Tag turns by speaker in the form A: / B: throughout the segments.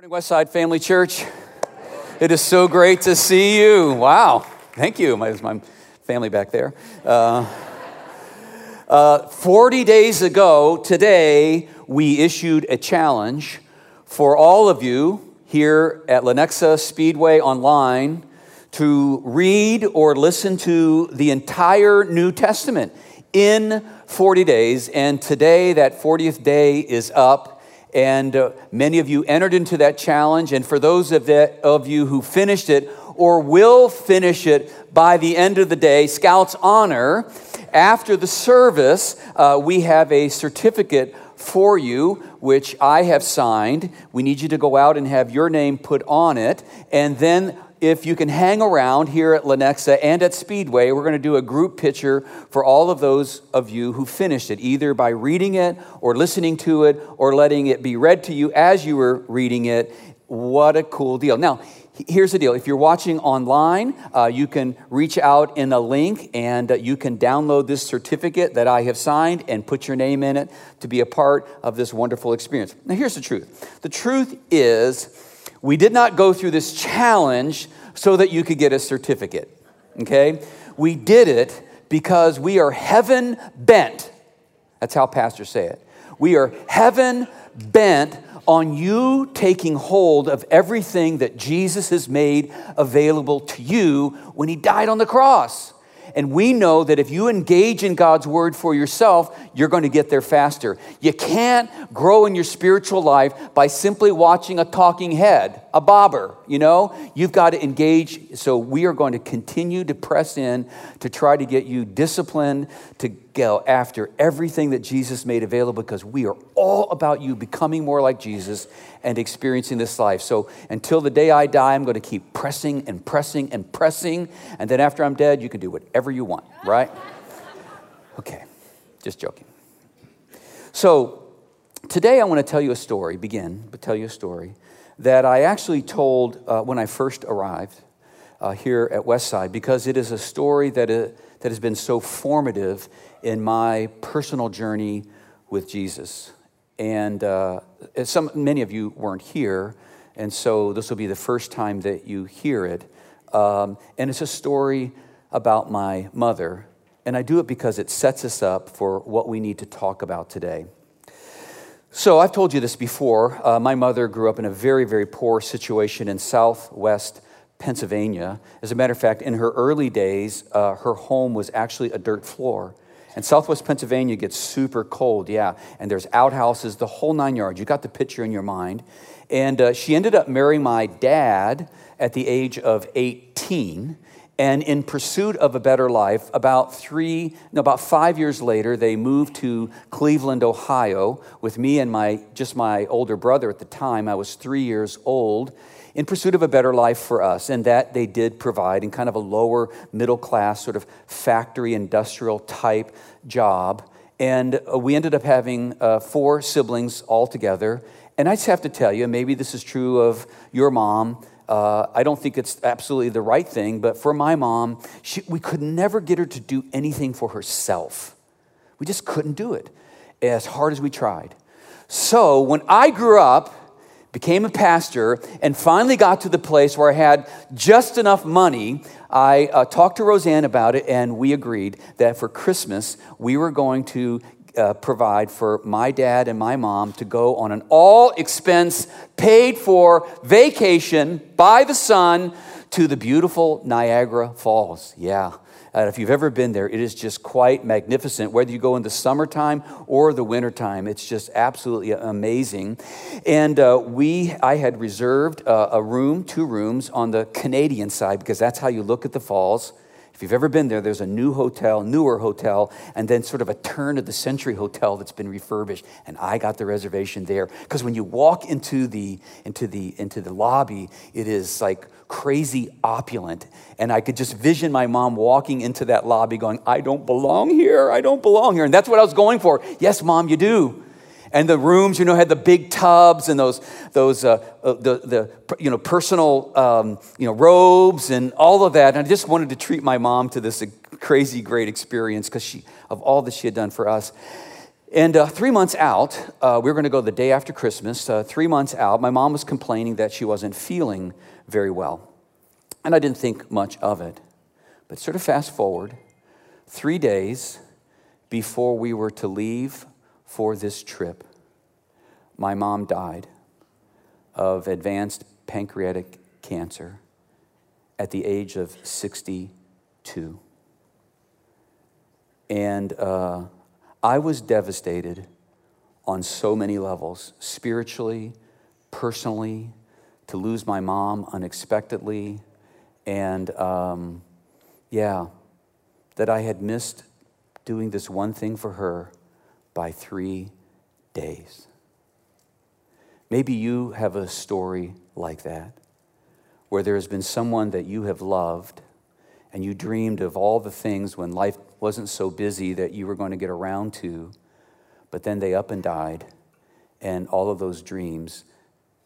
A: Morning, Westside Family Church. It is so great to see you. Wow. Thank you. My, my family back there. Uh, uh, 40 days ago, today, we issued a challenge for all of you here at Lenexa Speedway Online to read or listen to the entire New Testament in 40 days. And today, that 40th day is up. And uh, many of you entered into that challenge. And for those of, of you who finished it or will finish it by the end of the day, Scouts Honor, after the service, uh, we have a certificate for you, which I have signed. We need you to go out and have your name put on it. And then if you can hang around here at Lenexa and at Speedway, we're going to do a group picture for all of those of you who finished it, either by reading it or listening to it or letting it be read to you as you were reading it. What a cool deal. Now, here's the deal if you're watching online, uh, you can reach out in a link and uh, you can download this certificate that I have signed and put your name in it to be a part of this wonderful experience. Now, here's the truth the truth is, we did not go through this challenge so that you could get a certificate, okay? We did it because we are heaven bent. That's how pastors say it. We are heaven bent on you taking hold of everything that Jesus has made available to you when he died on the cross. And we know that if you engage in God's word for yourself, you're going to get there faster. You can't grow in your spiritual life by simply watching a talking head, a bobber, you know? You've got to engage. So we are going to continue to press in to try to get you disciplined, to go after everything that Jesus made available because we are all about you becoming more like Jesus and experiencing this life. So until the day I die, I'm going to keep pressing and pressing and pressing. And then after I'm dead, you can do whatever you want, right? Okay, just joking. So today I want to tell you a story, begin, but tell you a story that I actually told uh, when I first arrived uh, here at Westside because it is a story that, uh, that has been so formative in my personal journey with Jesus. And uh, some, many of you weren't here, and so this will be the first time that you hear it. Um, and it's a story about my mother, and I do it because it sets us up for what we need to talk about today. So, I've told you this before. Uh, my mother grew up in a very, very poor situation in southwest Pennsylvania. As a matter of fact, in her early days, uh, her home was actually a dirt floor. And southwest Pennsylvania gets super cold, yeah. And there's outhouses, the whole nine yards. You got the picture in your mind. And uh, she ended up marrying my dad at the age of 18. And in pursuit of a better life, about three, no, about five years later, they moved to Cleveland, Ohio, with me and my just my older brother at the time. I was three years old in pursuit of a better life for us. And that they did provide in kind of a lower middle class, sort of factory industrial type job. And uh, we ended up having uh, four siblings all together. And I just have to tell you, maybe this is true of your mom. Uh, I don't think it's absolutely the right thing, but for my mom, she, we could never get her to do anything for herself. We just couldn't do it as hard as we tried. So when I grew up, became a pastor, and finally got to the place where I had just enough money. I uh, talked to Rozanne about it, and we agreed that for Christmas, we were going to uh, provide for my dad and my mom to go on an all expense paid for vacation by the sun to the beautiful Niagara Falls. Yeah. Uh, if you've ever been there, it is just quite magnificent. Whether you go in the summertime or the wintertime, it's just absolutely amazing. And uh, we, I had reserved uh, a room, two rooms on the Canadian side because that's how you look at the falls. If you've ever been there, there's a new hotel, newer hotel, and then sort of a turn of the century hotel that's been refurbished. And I got the reservation there because when you walk into the into the into the lobby, it is like crazy opulent. And I could just vision my mom walking into that lobby going, I don't belong here. I don't belong here. And that's what I was going for. Yes, mom, you do. And the rooms, you know, had the big tubs and those, those uh, uh, the, the, you know, personal, um, you know, robes and all of that. And I just wanted to treat my mom to this crazy great experience because she, of all that she had done for us. And uh, three months out, uh, we were going to go the day after Christmas. Uh, three months out, my mom was complaining that she wasn't feeling very well. And I didn't think much of it. But sort of fast forward, three days before we were to leave for this trip, my mom died of advanced pancreatic cancer at the age of 62. And uh, I was devastated on so many levels spiritually, personally, to lose my mom unexpectedly, and um, yeah, that I had missed doing this one thing for her by three days. Maybe you have a story like that, where there has been someone that you have loved and you dreamed of all the things when life wasn't so busy that you were going to get around to, but then they up and died, and all of those dreams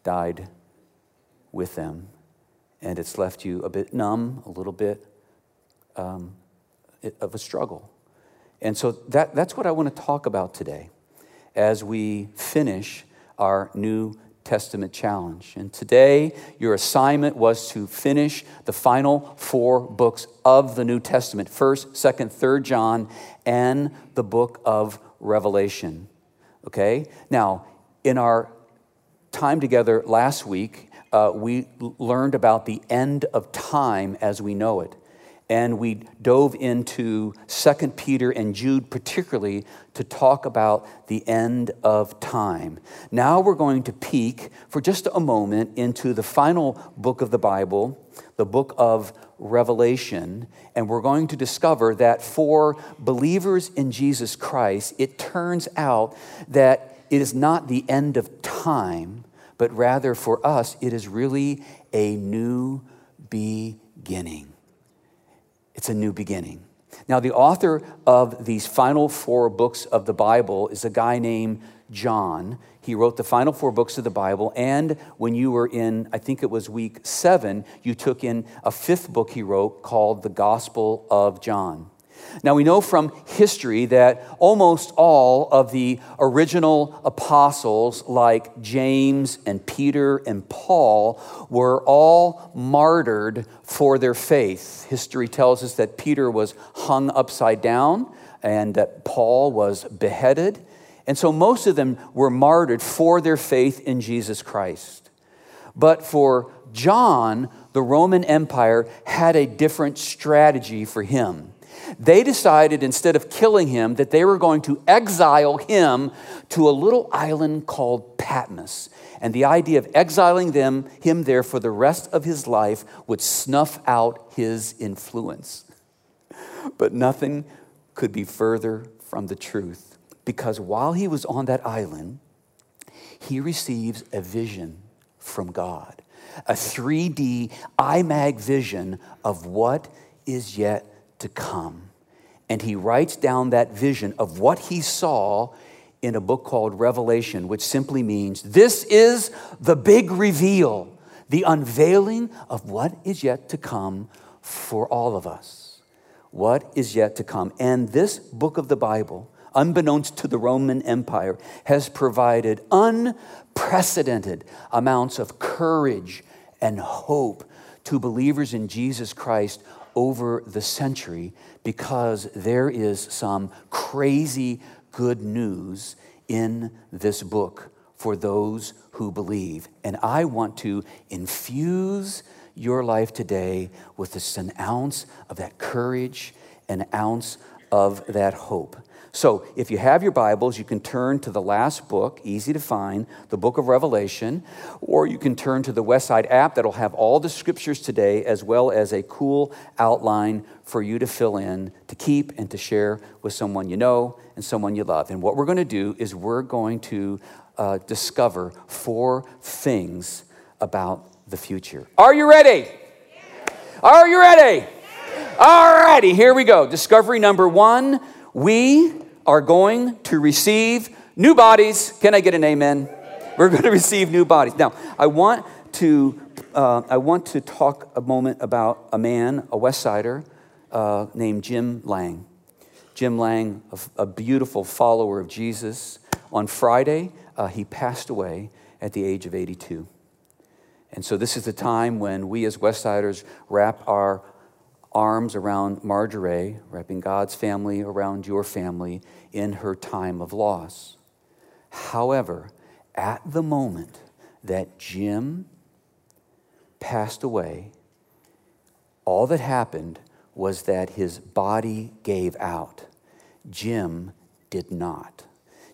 A: died with them. And it's left you a bit numb, a little bit um, of a struggle. And so that, that's what I want to talk about today as we finish our New Testament challenge. And today, your assignment was to finish the final four books of the New Testament 1st, 2nd, 3rd John, and the book of Revelation. Okay? Now, in our time together last week, uh, we learned about the end of time as we know it and we dove into 2 Peter and Jude particularly to talk about the end of time. Now we're going to peek for just a moment into the final book of the Bible, the book of Revelation, and we're going to discover that for believers in Jesus Christ, it turns out that it is not the end of time, but rather for us, it is really a new beginning. It's a new beginning. Now, the author of these final four books of the Bible is a guy named John. He wrote the final four books of the Bible, and when you were in, I think it was week seven, you took in a fifth book he wrote called the Gospel of John. Now, we know from history that almost all of the original apostles, like James and Peter and Paul, were all martyred for their faith. History tells us that Peter was hung upside down and that Paul was beheaded. And so most of them were martyred for their faith in Jesus Christ. But for John, the Roman Empire had a different strategy for him. They decided instead of killing him that they were going to exile him to a little island called Patmos. And the idea of exiling them, him there for the rest of his life would snuff out his influence. But nothing could be further from the truth because while he was on that island, he receives a vision from God, a 3D IMAG vision of what is yet to come. And he writes down that vision of what he saw in a book called Revelation, which simply means this is the big reveal, the unveiling of what is yet to come for all of us. What is yet to come. And this book of the Bible, unbeknownst to the Roman Empire, has provided unprecedented amounts of courage and hope to believers in Jesus Christ over the century because there is some crazy good news in this book for those who believe. And I want to infuse your life today with just an ounce of that courage, an ounce of that hope. So, if you have your Bibles, you can turn to the last book, easy to find, the book of Revelation, or you can turn to the Westside app that'll have all the scriptures today, as well as a cool outline for you to fill in, to keep, and to share with someone you know and someone you love. And what we're going to do is we're going to uh, discover four things about the future. Are you ready? Are you ready? All righty, here we go. Discovery number one we are going to receive new bodies. Can I get an amen? We're going to receive new bodies. Now, I want to, uh, I want to talk a moment about a man, a West Sider, uh, named Jim Lang. Jim Lang, a, a beautiful follower of Jesus, on Friday, uh, he passed away at the age of 82. And so, this is the time when we as Westsiders wrap our arms around Marjorie, wrapping God's family around your family in her time of loss. However, at the moment that Jim passed away, all that happened was that his body gave out. Jim did not.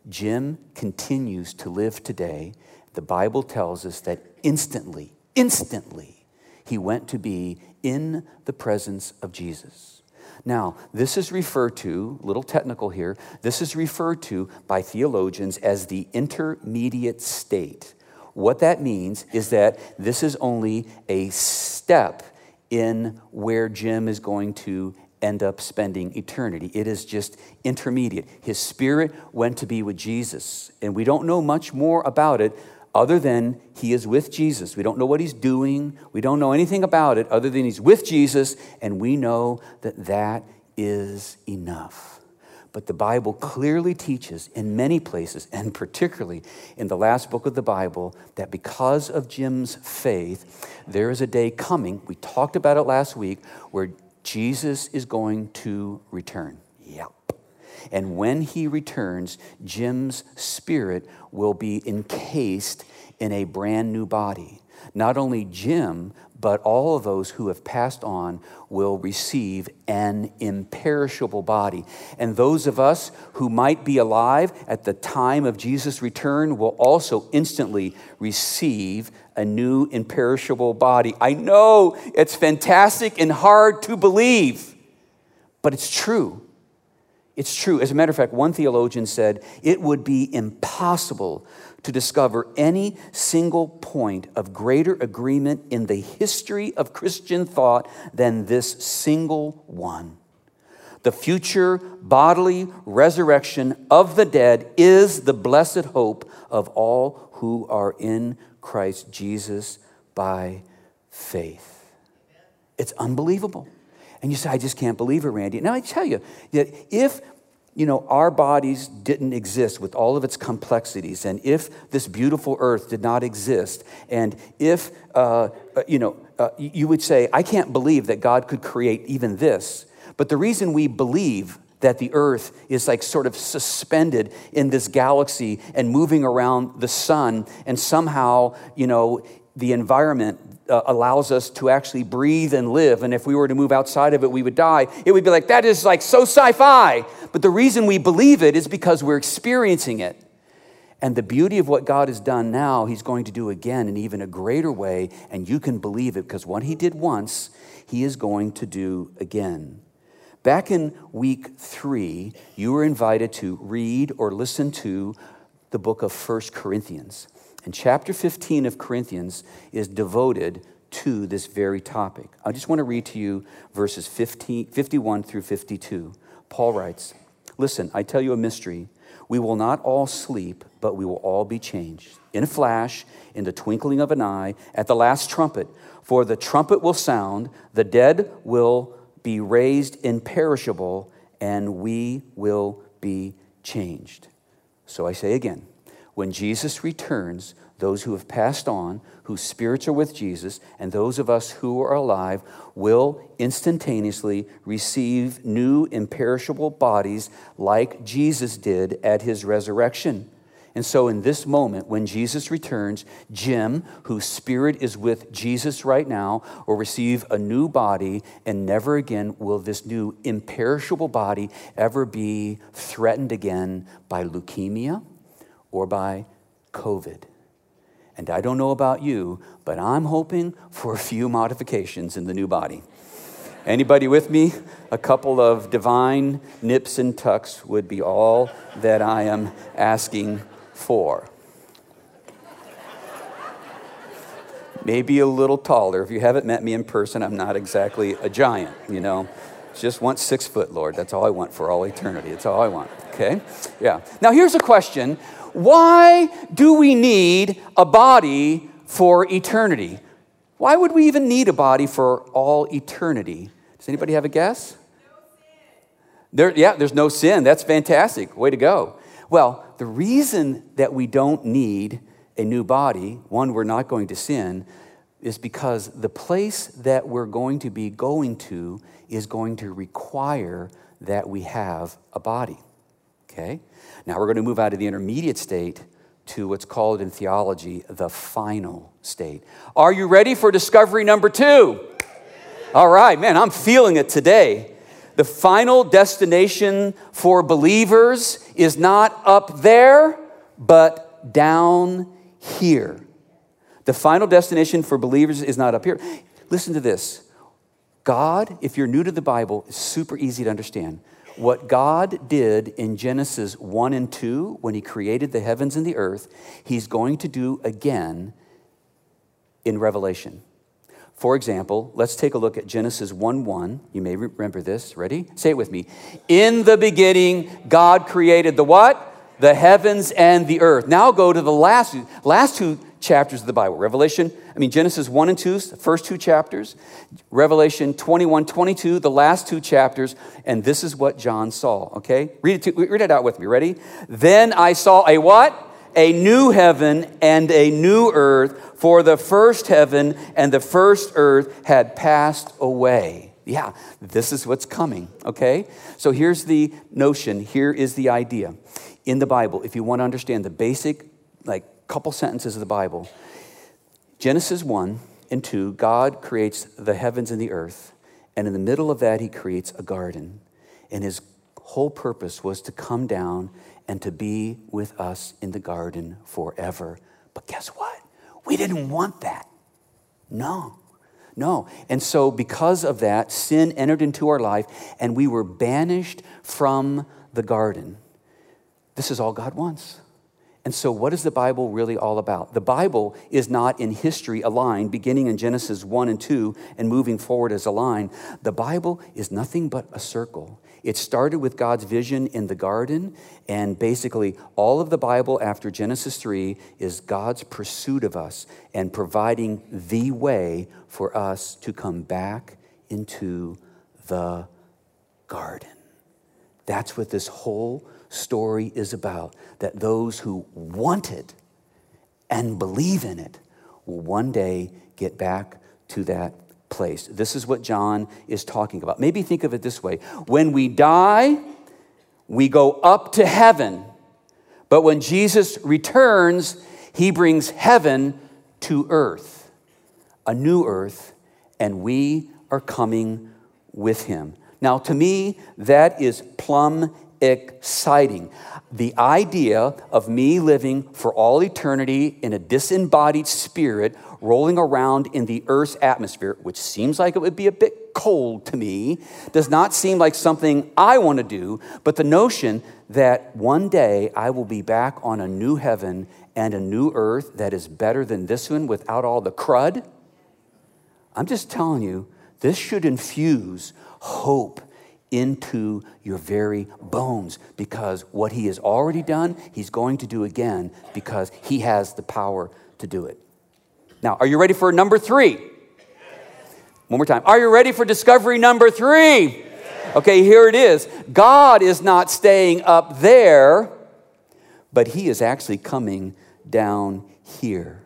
A: Jim continues to live today. The Bible tells us that instantly, instantly, he went to be in the presence of Jesus. Now, this is referred to, a little technical here, this is referred to by theologians as the intermediate state. What that means is that this is only a step in where Jim is going to end up spending eternity. It is just intermediate. His spirit went to be with Jesus, and we don't know much more about it other than he is with Jesus. We don't know what he's doing, we don't know anything about it other than he's with Jesus, and we know that that is enough. But the Bible clearly teaches in many places, and particularly in the last book of the Bible, that because of Jim's faith, there is a day coming, we talked about it last week, where Jesus is going to return. Yep. And when he returns, Jim's spirit will be encased in a brand new body. Not only Jim, but all of those who have passed on will receive an imperishable body. And those of us who might be alive at the time of Jesus' return will also instantly receive a new imperishable body. I know it's fantastic and hard to believe, but it's true. It's true. As a matter of fact, one theologian said it would be impossible to discover any single point of greater agreement in the history of Christian thought than this single one. The future bodily resurrection of the dead is the blessed hope of all who are in Christ Jesus by faith. It's unbelievable. And you say, I just can't believe it, Randy. Now, I tell you that if you know, our bodies didn't exist with all of its complexities, and if this beautiful earth did not exist, and if, uh, uh you know, uh, you would say, I can't believe that God could create even this. But the reason we believe that the earth is like sort of suspended in this galaxy and moving around the sun, and somehow, you know, the environment uh, allows us to actually breathe and live. And if we were to move outside of it, we would die. It would be like, that is like so sci fi. But the reason we believe it is because we're experiencing it. And the beauty of what God has done now, He's going to do again in even a greater way. And you can believe it because what He did once, He is going to do again. Back in week three, you were invited to read or listen to the book of First Corinthians. And chapter 15 of Corinthians is devoted to this very topic. I just want to read to you verses 15, 51 through 52. Paul writes, Listen, I tell you a mystery. We will not all sleep, but we will all be changed. In a flash, in the twinkling of an eye, at the last trumpet. For the trumpet will sound, the dead will be raised imperishable, and we will be changed. So I say again, when Jesus returns, those who have passed on, whose spirits are with Jesus, and those of us who are alive will instantaneously receive new imperishable bodies like Jesus did at his resurrection. And so, in this moment, when Jesus returns, Jim, whose spirit is with Jesus right now, will receive a new body, and never again will this new imperishable body ever be threatened again by leukemia or by COVID. And I don't know about you, but I'm hoping for a few modifications in the new body. Anybody with me? A couple of divine nips and tucks would be all that I am asking for. Maybe a little taller. If you haven't met me in person, I'm not exactly a giant, you know. Just want six foot, Lord. That's all I want for all eternity. That's all I want. Okay? Yeah. Now, here's a question why do we need a body for eternity? Why would we even need a body for all eternity? Does anybody have a guess? There, yeah, there's no sin. That's fantastic. Way to go. Well, the reason that we don't need a new body, one, we're not going to sin, is because the place that we're going to be going to is going to require that we have a body. Okay? Now we're going to move out of the intermediate state to what's called in theology the final state. Are you ready for discovery number two? All right, man, I'm feeling it today. The final destination for believers is not up there, but down here. The final destination for believers is not up here. Listen to this God, if you're new to the Bible, is super easy to understand. What God did in Genesis 1 and 2 when He created the heavens and the earth, He's going to do again in Revelation. For example, let's take a look at Genesis 1 1. You may remember this. Ready? Say it with me. In the beginning, God created the what? The heavens and the earth. Now go to the last, last two chapters of the Bible. Revelation, I mean, Genesis 1 and 2, the first two chapters. Revelation 21, 22, the last two chapters. And this is what John saw, okay? Read it, to, read it out with me. Ready? Then I saw a what? A new heaven and a new earth, for the first heaven and the first earth had passed away. Yeah, this is what's coming, okay? So here's the notion, here is the idea. In the Bible, if you want to understand the basic, like, couple sentences of the Bible. Genesis 1 and 2, God creates the heavens and the earth, and in the middle of that, He creates a garden. And His whole purpose was to come down and to be with us in the garden forever. But guess what? We didn't want that. No. No. And so, because of that, sin entered into our life and we were banished from the garden. This is all God wants. And so, what is the Bible really all about? The Bible is not in history a line, beginning in Genesis 1 and 2 and moving forward as a line. The Bible is nothing but a circle. It started with God's vision in the garden, and basically, all of the Bible after Genesis 3 is God's pursuit of us and providing the way for us to come back into the garden. That's what this whole story is about that those who want it and believe in it will one day get back to that place. This is what John is talking about. Maybe think of it this way when we die, we go up to heaven, but when Jesus returns, he brings heaven to earth, a new earth, and we are coming with him. Now, to me, that is plumb exciting. The idea of me living for all eternity in a disembodied spirit rolling around in the earth's atmosphere, which seems like it would be a bit cold to me, does not seem like something I want to do, but the notion that one day I will be back on a new heaven and a new earth that is better than this one without all the crud. I'm just telling you, this should infuse hope into your very bones because what he has already done, he's going to do again because he has the power to do it. Now, are you ready for number three? One more time. Are you ready for discovery number three? Okay, here it is. God is not staying up there, but he is actually coming down here.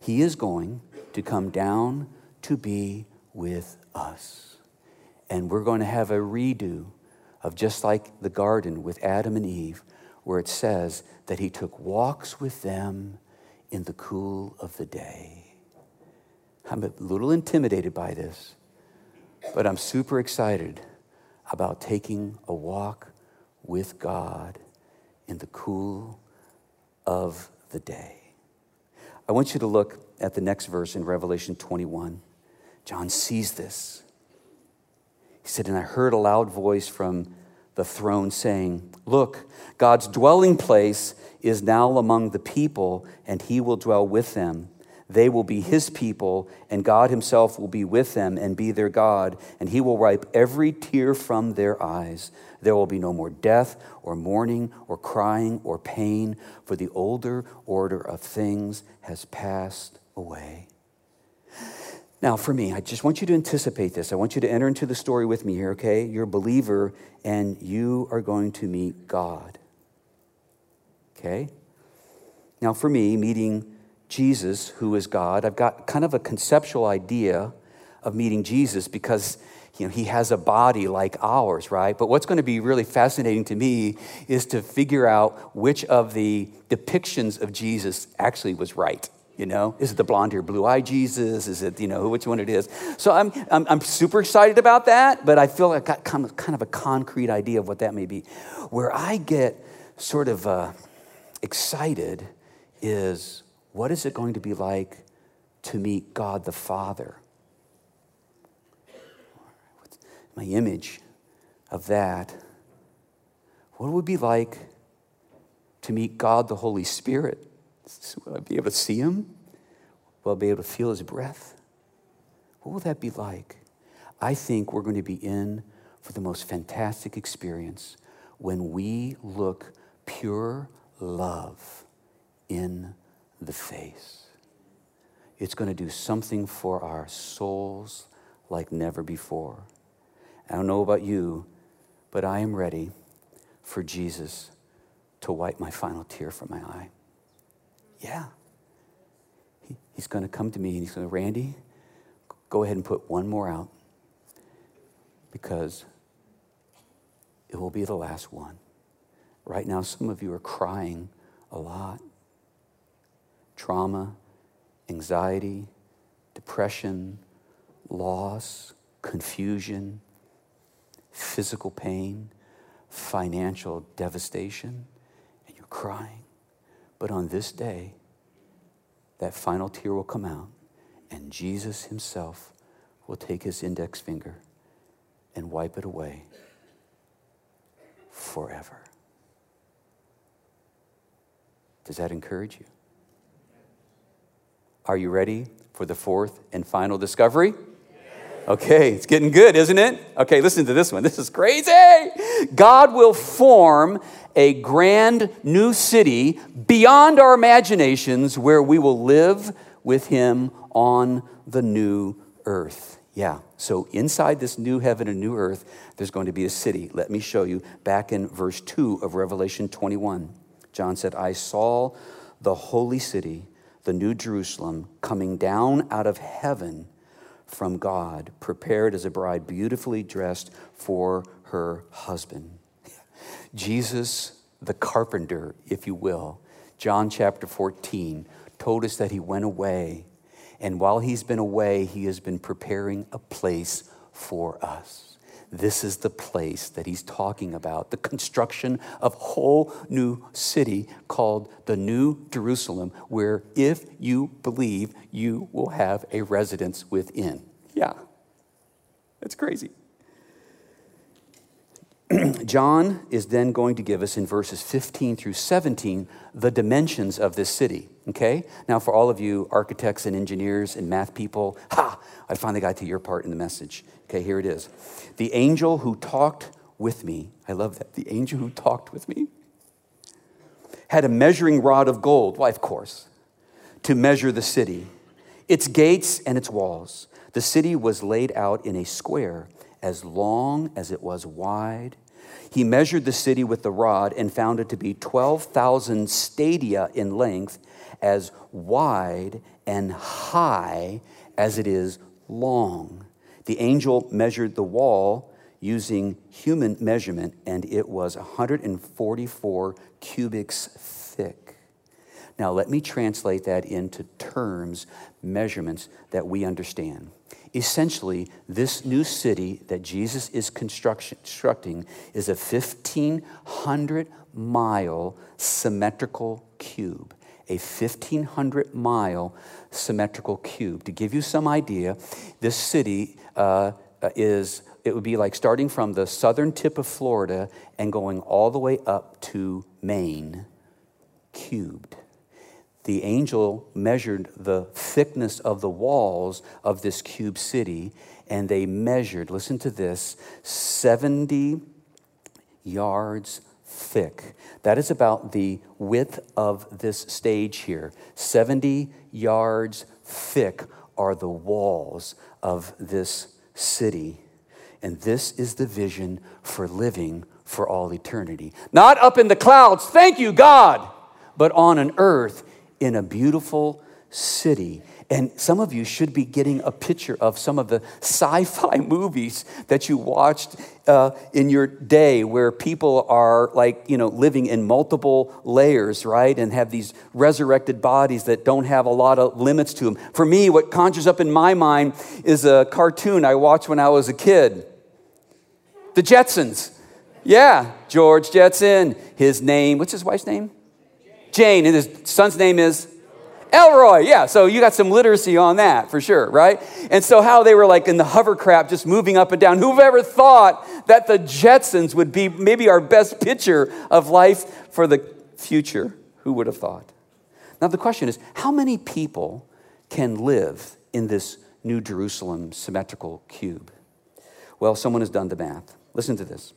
A: He is going to come down to be with us. And we're going to have a redo of just like the garden with Adam and Eve, where it says that he took walks with them in the cool of the day. I'm a little intimidated by this, but I'm super excited about taking a walk with God in the cool of the day. I want you to look at the next verse in Revelation 21. John sees this. He said, And I heard a loud voice from the throne saying, Look, God's dwelling place is now among the people, and he will dwell with them. They will be his people, and God himself will be with them and be their God, and he will wipe every tear from their eyes. There will be no more death, or mourning, or crying, or pain, for the older order of things has passed away. Now, for me, I just want you to anticipate this. I want you to enter into the story with me here, okay? You're a believer and you are going to meet God. Okay? Now, for me, meeting Jesus, who is God, I've got kind of a conceptual idea of meeting Jesus because you know, he has a body like ours, right? But what's going to be really fascinating to me is to figure out which of the depictions of Jesus actually was right. You know, is it the blonde hair, blue eye Jesus? Is it, you know, which one it is? So I'm, I'm, I'm super excited about that, but I feel like I got kind of, kind of a concrete idea of what that may be. Where I get sort of uh, excited is what is it going to be like to meet God the Father? My image of that. What would it be like to meet God the Holy Spirit? Will I be able to see him? Will I be able to feel his breath? What will that be like? I think we're going to be in for the most fantastic experience when we look pure love in the face. It's going to do something for our souls like never before. I don't know about you, but I am ready for Jesus to wipe my final tear from my eye. Yeah. He, he's going to come to me and he's going to, Randy, go ahead and put one more out because it will be the last one. Right now, some of you are crying a lot. Trauma, anxiety, depression, loss, confusion, physical pain, financial devastation, and you're crying. But on this day, that final tear will come out, and Jesus Himself will take His index finger and wipe it away forever. Does that encourage you? Are you ready for the fourth and final discovery? Okay, it's getting good, isn't it? Okay, listen to this one. This is crazy. God will form a grand new city beyond our imaginations where we will live with Him on the new earth. Yeah, so inside this new heaven and new earth, there's going to be a city. Let me show you back in verse 2 of Revelation 21. John said, I saw the holy city, the new Jerusalem, coming down out of heaven from God, prepared as a bride, beautifully dressed for her husband. Jesus, the carpenter, if you will, John chapter 14, told us that he went away. And while he's been away, he has been preparing a place for us. This is the place that he's talking about the construction of a whole new city called the New Jerusalem, where if you believe, you will have a residence within. Yeah, that's crazy. John is then going to give us in verses 15 through 17 the dimensions of this city. Okay? Now, for all of you architects and engineers and math people, ha, I finally got to your part in the message. Okay, here it is. The angel who talked with me, I love that. The angel who talked with me had a measuring rod of gold. Why, of course, to measure the city, its gates and its walls. The city was laid out in a square as long as it was wide. He measured the city with the rod and found it to be 12,000 stadia in length, as wide and high as it is long. The angel measured the wall using human measurement, and it was 144 cubits thick. Now, let me translate that into terms, measurements that we understand. Essentially, this new city that Jesus is constructing is a 1,500 mile symmetrical cube. A 1,500 mile symmetrical cube. To give you some idea, this city uh, is, it would be like starting from the southern tip of Florida and going all the way up to Maine, cubed the angel measured the thickness of the walls of this cube city, and they measured, listen to this, 70 yards thick. That is about the width of this stage here, 70 yards thick are the walls of this city. And this is the vision for living for all eternity. Not up in the clouds, thank you, God, but on an earth in a beautiful city. And some of you should be getting a picture of some of the sci fi movies that you watched uh, in your day where people are like, you know, living in multiple layers, right? And have these resurrected bodies that don't have a lot of limits to them. For me, what conjures up in my mind is a cartoon I watched when I was a kid The Jetsons. Yeah, George Jetson. His name, what's his wife's name? Jane. And his son's name is? Elroy, yeah. So you got some literacy on that for sure, right? And so how they were like in the hovercraft just moving up and down. Who've ever thought that the Jetsons would be maybe our best picture of life for the future? Who would have thought? Now the question is how many people can live in this New Jerusalem symmetrical cube? Well, someone has done the math. Listen to this.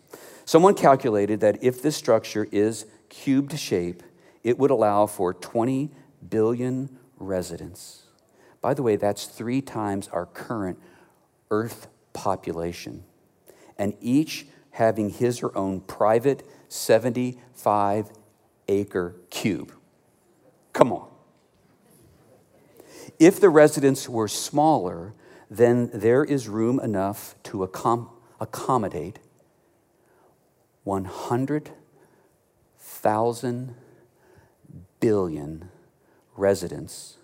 A: Someone calculated that if this structure is cubed shape, it would allow for 20 billion residents. By the way, that's three times our current Earth population, and each having his or own private 75 acre cube. Come on. If the residents were smaller, then there is room enough to accom- accommodate 100,000 billion residents.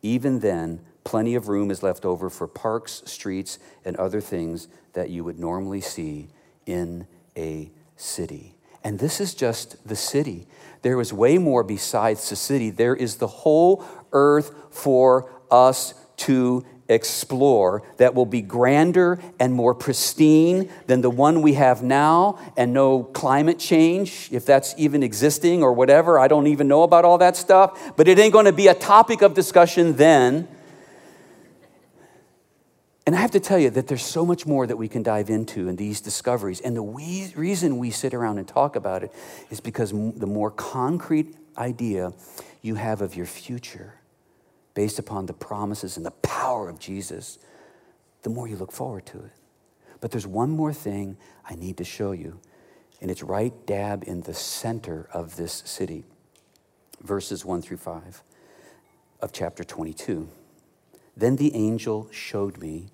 A: Even then, plenty of room is left over for parks, streets, and other things that you would normally see in a city. And this is just the city. There is way more besides the city. There is the whole earth for us to explore that will be grander and more pristine than the one we have now, and no climate change, if that's even existing or whatever. I don't even know about all that stuff, but it ain't going to be a topic of discussion then. And I have to tell you that there's so much more that we can dive into in these discoveries. And the we, reason we sit around and talk about it is because the more concrete idea you have of your future, based upon the promises and the power of Jesus, the more you look forward to it. But there's one more thing I need to show you, and it's right dab in the center of this city. Verses 1 through 5 of chapter 22. Then the angel showed me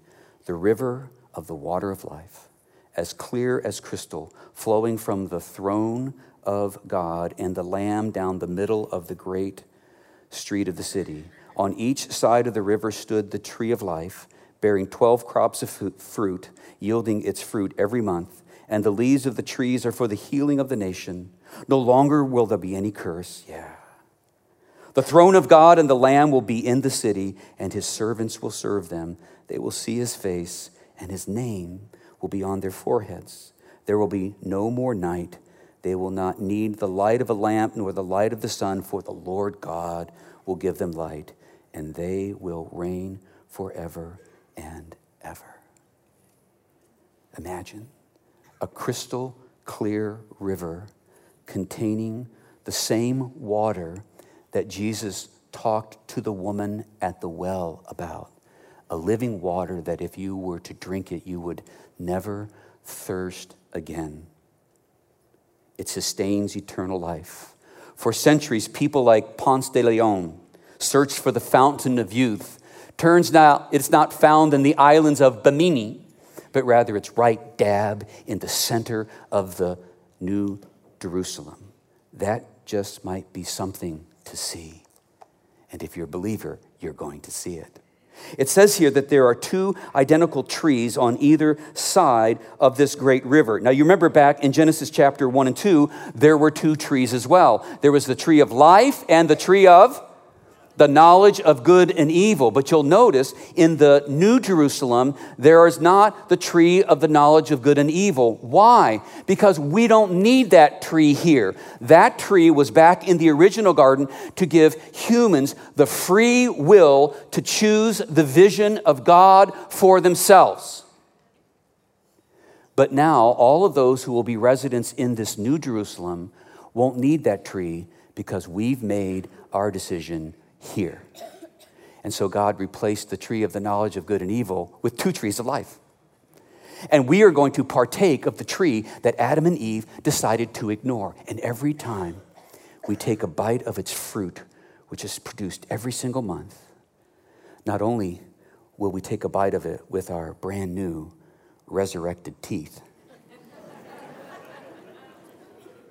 A: the river of the water of life, as clear as crystal, flowing from the throne of God and the Lamb down the middle of the great street of the city. On each side of the river stood the tree of life, bearing 12 crops of fruit, yielding its fruit every month. And the leaves of the trees are for the healing of the nation. No longer will there be any curse. Yeah. The throne of God and the Lamb will be in the city, and his servants will serve them. They will see his face, and his name will be on their foreheads. There will be no more night. They will not need the light of a lamp nor the light of the sun, for the Lord God will give them light and they will reign forever and ever. Imagine a crystal clear river containing the same water that Jesus talked to the woman at the well about. A living water that if you were to drink it, you would never thirst again. It sustains eternal life. For centuries, people like Ponce de Leon, search for the fountain of youth. Turns out it's not found in the islands of Bimini, but rather it's right dab in the center of the New Jerusalem. That just might be something to see. And if you're a believer, you're going to see it. It says here that there are two identical trees on either side of this great river. Now, you remember back in Genesis chapter 1 and 2, there were two trees as well. There was the tree of life and the tree of the knowledge of good and evil. But you'll notice in the New Jerusalem, there is not the tree of the knowledge of good and evil. Why? Because we don't need that tree here. That tree was back in the original garden to give humans the free will to choose the vision of God for themselves. But now, all of those who will be residents in this New Jerusalem won't need that tree because we've made our decision here. And so God replaced the tree of the knowledge of good and evil with two trees of life. And we are going to partake of the tree that Adam and Eve decided to ignore. And every time we take a bite of its fruit, which is produced every single month, not only will we take a bite of it with our brand new resurrected teeth,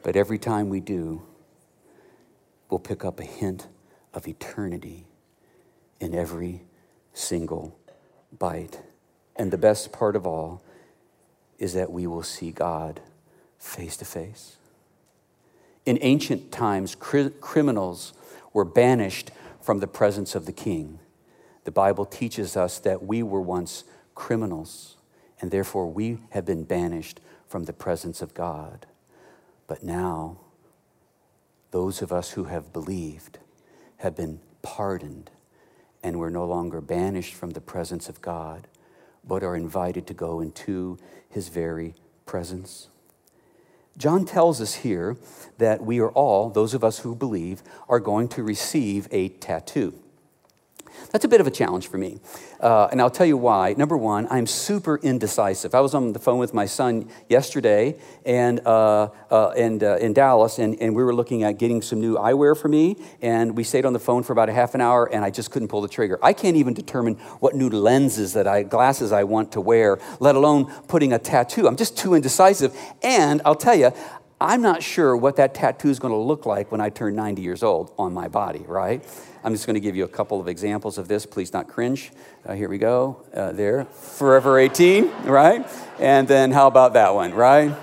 A: but every time we do, we'll pick up a hint of eternity in every single bite. And the best part of all is that we will see God face to face. In ancient times, cri- criminals were banished from the presence of the king. The Bible teaches us that we were once criminals, and therefore we have been banished from the presence of God. But now, those of us who have believed have been pardoned, and we're no longer banished from the presence of God, but are invited to go into his very presence. John tells us here that we are all, those of us who believe, are going to receive a tattoo. That's a bit of a challenge for me. Uh, and I'll tell you why. Number one, I'm super indecisive. I was on the phone with my son yesterday and, uh, uh, and uh, in Dallas, and, and we were looking at getting some new eyewear for me. And we stayed on the phone for about a half an hour, and I just couldn't pull the trigger. I can't even determine what new lenses that I, glasses I want to wear, let alone putting a tattoo. I'm just too indecisive. And I'll tell you, I'm not sure what that tattoo is going to look like when I turn 90 years old on my body, right? I'm just going to give you a couple of examples of this. Please not cringe. Uh, here we go. Uh, there. Forever 18, right? And then how about that one, right?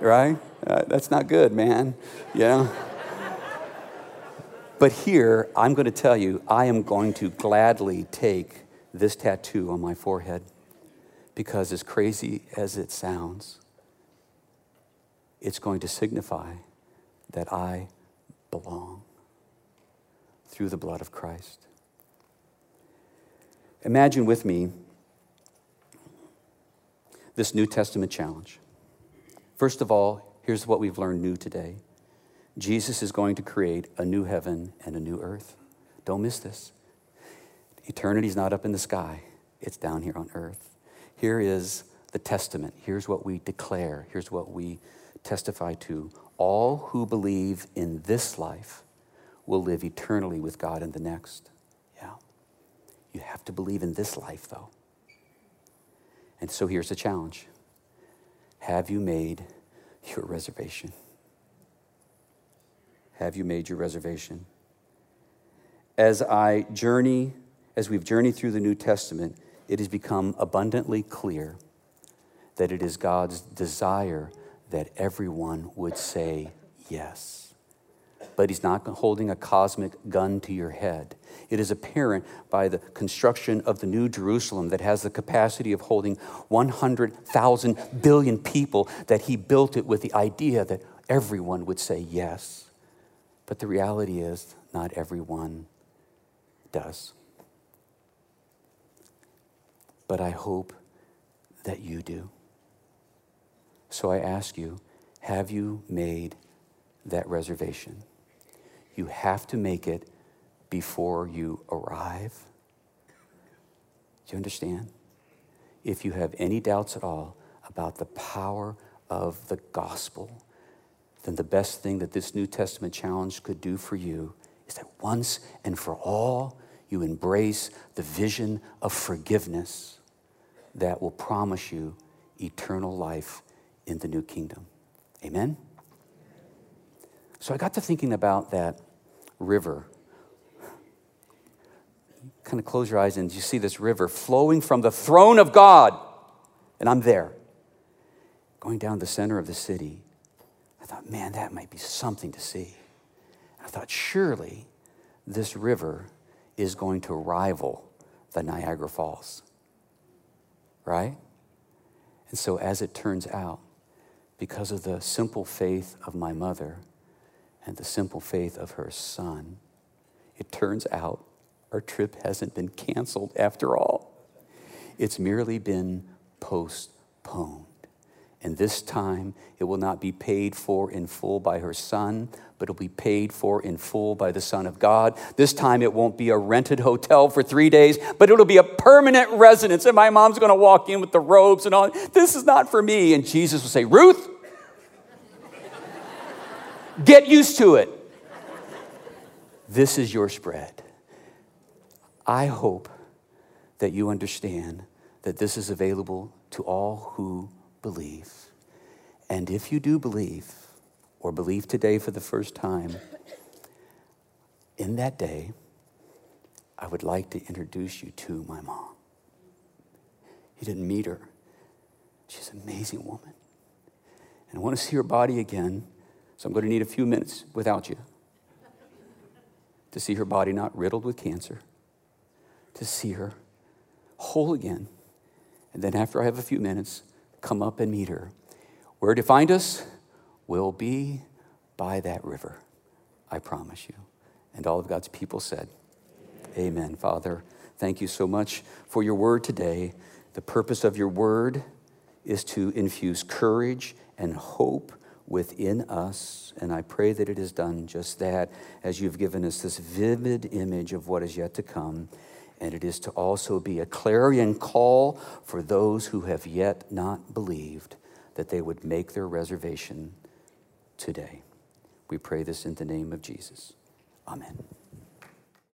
A: Right? Uh, that's not good, man. Yeah. But here, I'm going to tell you, I am going to gladly take this tattoo on my forehead because, as crazy as it sounds, it's going to signify that I belong through the blood of Christ. Imagine with me this New Testament challenge. First of all, here's what we've learned new today Jesus is going to create a new heaven and a new earth. Don't miss this. Eternity's not up in the sky, it's down here on earth. Here is the testament. Here's what we declare. Here's what we testify to all who believe in this life will live eternally with God in the next. Yeah. You have to believe in this life, though. And so here's the challenge Have you made your reservation? Have you made your reservation? As I journey, as we've journeyed through the New Testament, it has become abundantly clear that it is God's desire that everyone would say yes. But he's not holding a cosmic gun to your head. It is apparent by the construction of the New Jerusalem that has the capacity of holding 100,000 billion people that he built it with the idea that everyone would say yes. But the reality is, not everyone does. But I hope that you do. So I ask you, have you made that reservation? You have to make it before you arrive. Do you understand? If you have any doubts at all about the power of the gospel, then the best thing that this New Testament challenge could do for you is that once and for all, you embrace the vision of forgiveness that will promise you eternal life in the new kingdom. Amen? So I got to thinking about that river. Kind of close your eyes and you see this river flowing from the throne of God. And I'm there, going down the center of the city. I thought, man, that might be something to see. I thought, surely this river is going to rival the Niagara Falls. Right? And so, as it turns out, because of the simple faith of my mother and the simple faith of her son, it turns out our trip hasn't been canceled after all. It's merely been postponed. And this time, it will not be paid for in full by her son, but it'll be paid for in full by the Son of God. This time, it won't be a rented hotel for three days, but it'll be a permanent residence. And my mom's to walk in with the robes and all. This is not for me. And Jesus will say, Ruth, get used to it. This is your spread. I hope that you understand that this is available to all who believe. And if you do believe, or believe today for the first time, in that day, I would like to introduce you to my mom. You didn't meet her. She's an amazing woman. And I want to see her body again, so I'm going to need a few minutes without you to see her body not riddled with cancer, to see her whole again. And then, after I have a few minutes, come up and meet her. Where to find us will be by that river, I promise you. And all of God's people said, Amen. Amen. Father, thank you so much for your word today. The purpose of your word is to infuse courage and hope within us. And I pray that it has done just that as you've given us this vivid image of what is yet to come. And it is to also be a clarion call for those who have yet not believed that they would make their reservation today. We pray this in the name of Jesus. Amen.